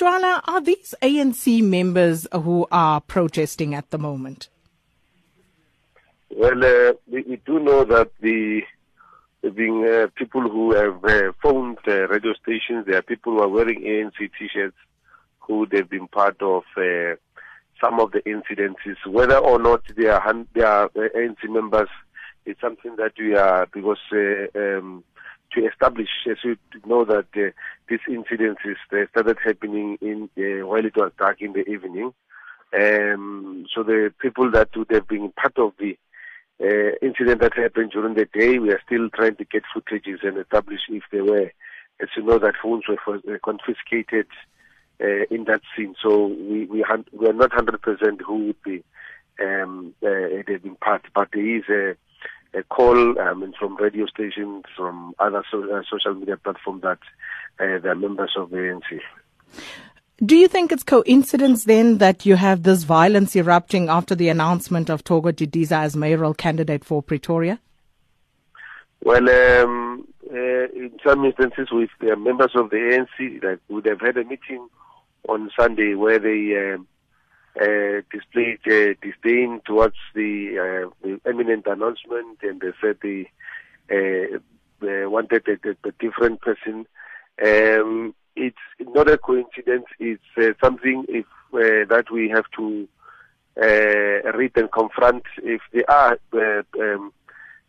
Jwala, are these ANC members who are protesting at the moment? Well, uh, we, we, do know that the being uh, people who have uh, phoned uh, radio stations, there are people who are wearing ANC t-shirts who they've been part of uh, some of the incidences. Whether or not they are, they are uh, ANC members, it's something that we are, because uh, um, to establish, as you know that uh, these incidences they started happening in uh, while it was dark in the evening. Um, so the people that would have been part of the uh, incident that happened during the day, we are still trying to get footages and establish if they were. As you know, that phones were confiscated uh, in that scene. So we we, we are not 100% who would be um, uh, they've been part, but there is a a call um, from radio stations, from other so, uh, social media platforms that uh, they're members of the ANC. Do you think it's coincidence then that you have this violence erupting after the announcement of Thoko Didiza as mayoral candidate for Pretoria? Well, um, uh, in some instances, with uh, members of the ANC, that would have had a meeting on Sunday where they um, uh, displayed uh, disdain towards the, uh, the eminent announcement, and they said they, uh, they wanted a, a, different person. Um, it's not a coincidence. It's uh, something if uh, that we have to read and confront. If there are um,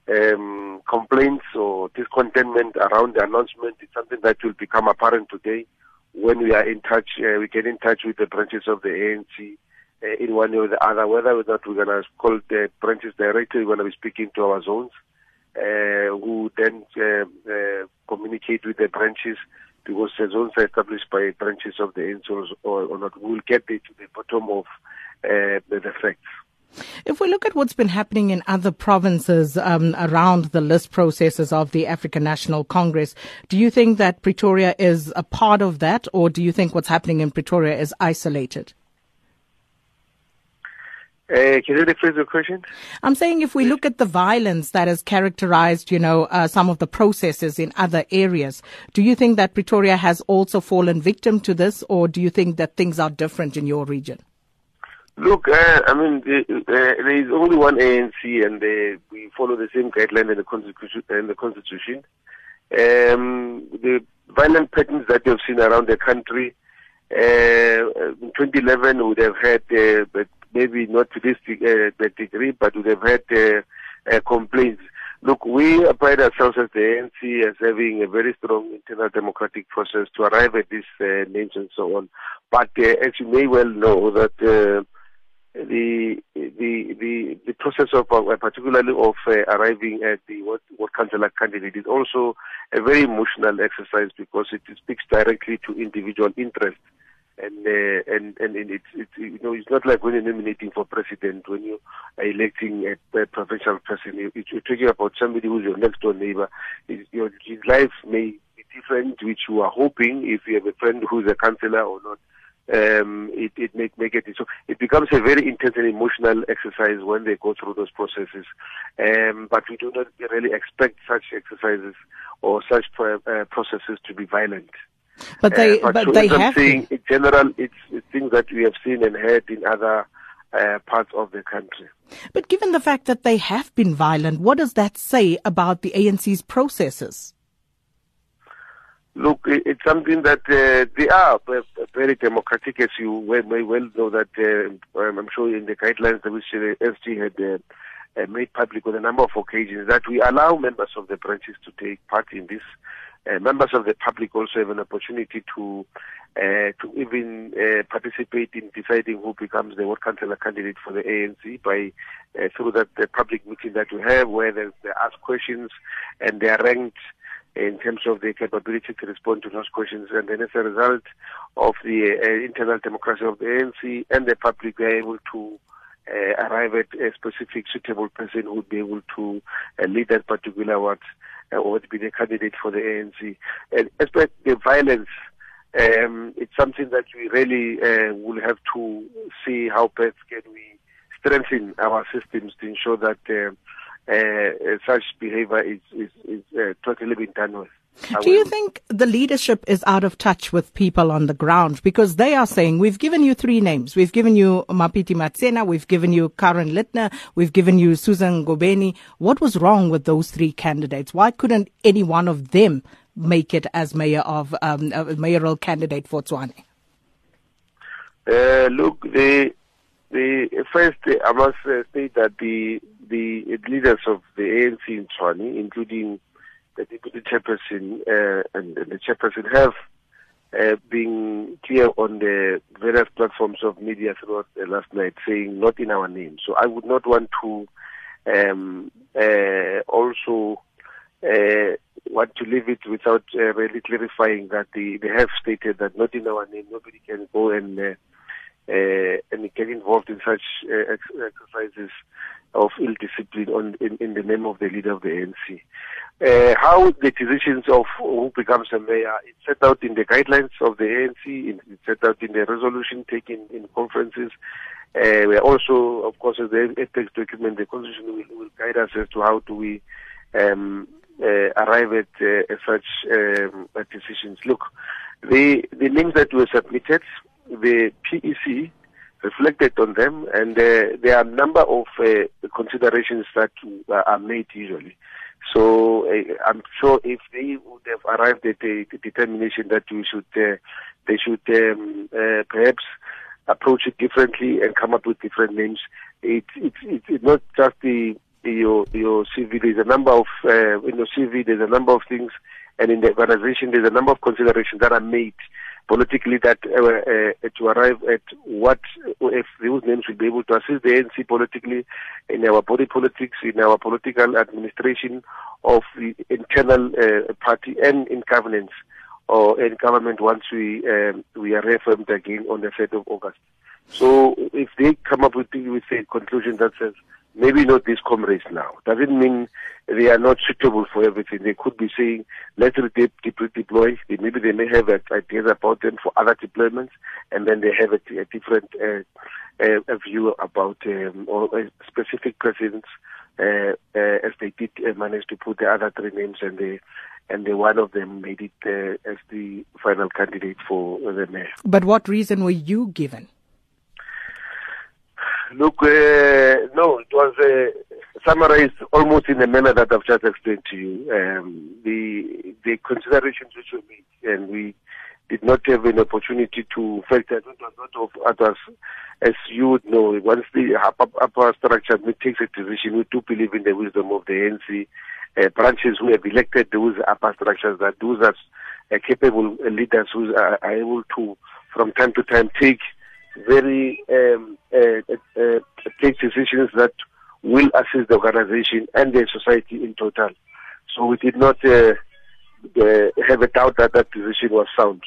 um, complaints or discontentment around the announcement, it's something that will become apparent today when we are in touch. we get in touch with the branches of the ANC uh, in one way or the other, whether or not we're going to call the branches directly, we're going to be speaking to our zones, uh, who then uh, uh, communicate with the branches because the zones are established by branches of the NCOs or, or not. We'll get to the bottom of uh, the facts. If we look at what's been happening in other provinces um, around the list processes of the African National Congress, do you think that Pretoria is a part of that, or do you think what's happening in Pretoria is isolated? Uh, can you rephrase the question? I'm saying if we look at the violence that has characterized, you know, uh, some of the processes in other areas, do you think that Pretoria has also fallen victim to this, or do you think that things are different in your region? Look, uh, I mean, uh, there is only one ANC, and uh, we follow the same guideline in the constitution. In the constitution, um, the violent patterns that you've seen around the country. Uh, in 2011, would have had maybe not to this uh, degree, but we have had uh, uh, complaints. Look, we pride ourselves as the ANC as having a very strong internal democratic process to arrive at these uh, names and so on. But uh, as you may well know, that uh, the the the the process of uh, particularly of uh, arriving at the what what councillor candidate is also a very emotional exercise because it speaks directly to individual interests and uh, and and it's it's you know it's not like when you're nominating for president when you are electing a, a provincial person you, you're talking about somebody who's your next door neighbor your, his life may be different which you are hoping if you have a friend who's a councillor or not um, it, it make, make it so it becomes a very intense and emotional exercise when they go through those processes. Um, but we do not really expect such exercises or such uh, processes to be violent. But they, uh, but, but they have. Saying, in general, it's, it's, things that we have seen and heard in other uh, parts of the country. But given the fact that they have been violent, what does that say about the ANC's processes? Look, it's something that uh, they are very democratic, as you may well know that uh, I'm sure in the guidelines which the SG had uh, made public on a number of occasions that we allow members of the branches to take part in this uh, members of the public also have an opportunity to uh, to even uh, participate in deciding who becomes the ward councillor candidate for the ANC by uh, through that the public meeting that we have where they ask questions and they are ranked in terms of their capability to respond to those questions. And then as a result of the uh, internal democracy of the ANC and the public, they are able to uh, arrive at a specific suitable person who would be able to lead that particular what or would be the candidate for the ANC. And as per the violence, um, it's something that we really uh, will have to see how best can we strengthen our systems to ensure that uh, such behavior is, is, is uh, totally been done with. Do you think the leadership is out of touch with people on the ground? Because they are saying, we've given you three names. We've given you Mapiti Matsena, we've given you Karen Littner, we've given you Susan Ngobeni. What was wrong with those three candidates? Why couldn't any one of them make it as mayor of, um, uh, mayoral candidate for Tshwane? Uh, look, the, the first, I must say that the, the leaders of the ANC in Tshwane, including the deputy chairperson uh, and, and, the chairperson have uh, been clear on the various platforms of media throughout uh, last night, saying not in our name. So I would not want to um, uh, also uh, want to leave it without uh, really clarifying that they, they have stated that not in our name, nobody can go and and get involved in such exercises of ill discipline on, in, in the name of the leader of the ANC. Uh, how the decisions of who becomes a mayor it's set out in the guidelines of the ANC, it's set out in the resolution taken in conferences. Uh, we also, of course, the ethics document, the constitution will, will, guide us as to how do we um, uh, arrive at, uh, such um, decisions. Look, the the names that were submitted, the PEC reflected on them, and uh, there are a number of uh, considerations that are made usually. So uh, I'm sure if they would have arrived at a, determination that we should, uh, they should um, uh, perhaps approach it differently and come up with different names. It, it, it, it's not just the your your CV. There's a number of uh, in your CV. There's a number of things, and in the organization, there's a number of considerations that are made politically that uh, uh, to arrive at what if those names will be able to assist the ANC politically in our body politics, in our political administration of the internal uh, party and in governance or in government once we um, we are reaffirmed again on the 3rd of August. So if they come up with, with a conclusion that says maybe not these comrades now. Doesn't mean they are not suitable for everything. They could be saying, let's redeploy. Maybe they may have ideas about them for other deployments, and then they have a, a different uh, uh, a view about um, or specific presidents, uh, uh, as they did uh, manage to put the other three names, and they and the one of them made it uh, as the final candidate for the mayor. But what reason were you given? Look, uh, no, it was uh, summarized almost in the manner that I've just explained to you. Um, the the considerations which were made, and we did not have an opportunity to factor. It was not of others, as you would know. Once the upper, structure takes a decision, we do believe in the wisdom of the ANC uh, branches who have elected those upper structures that those are uh, capable leaders who are able to, from time to time, take very um, uh, uh, take decisions that will assist the organization and the society in total. So we did not uh, uh have a doubt that that decision was sound.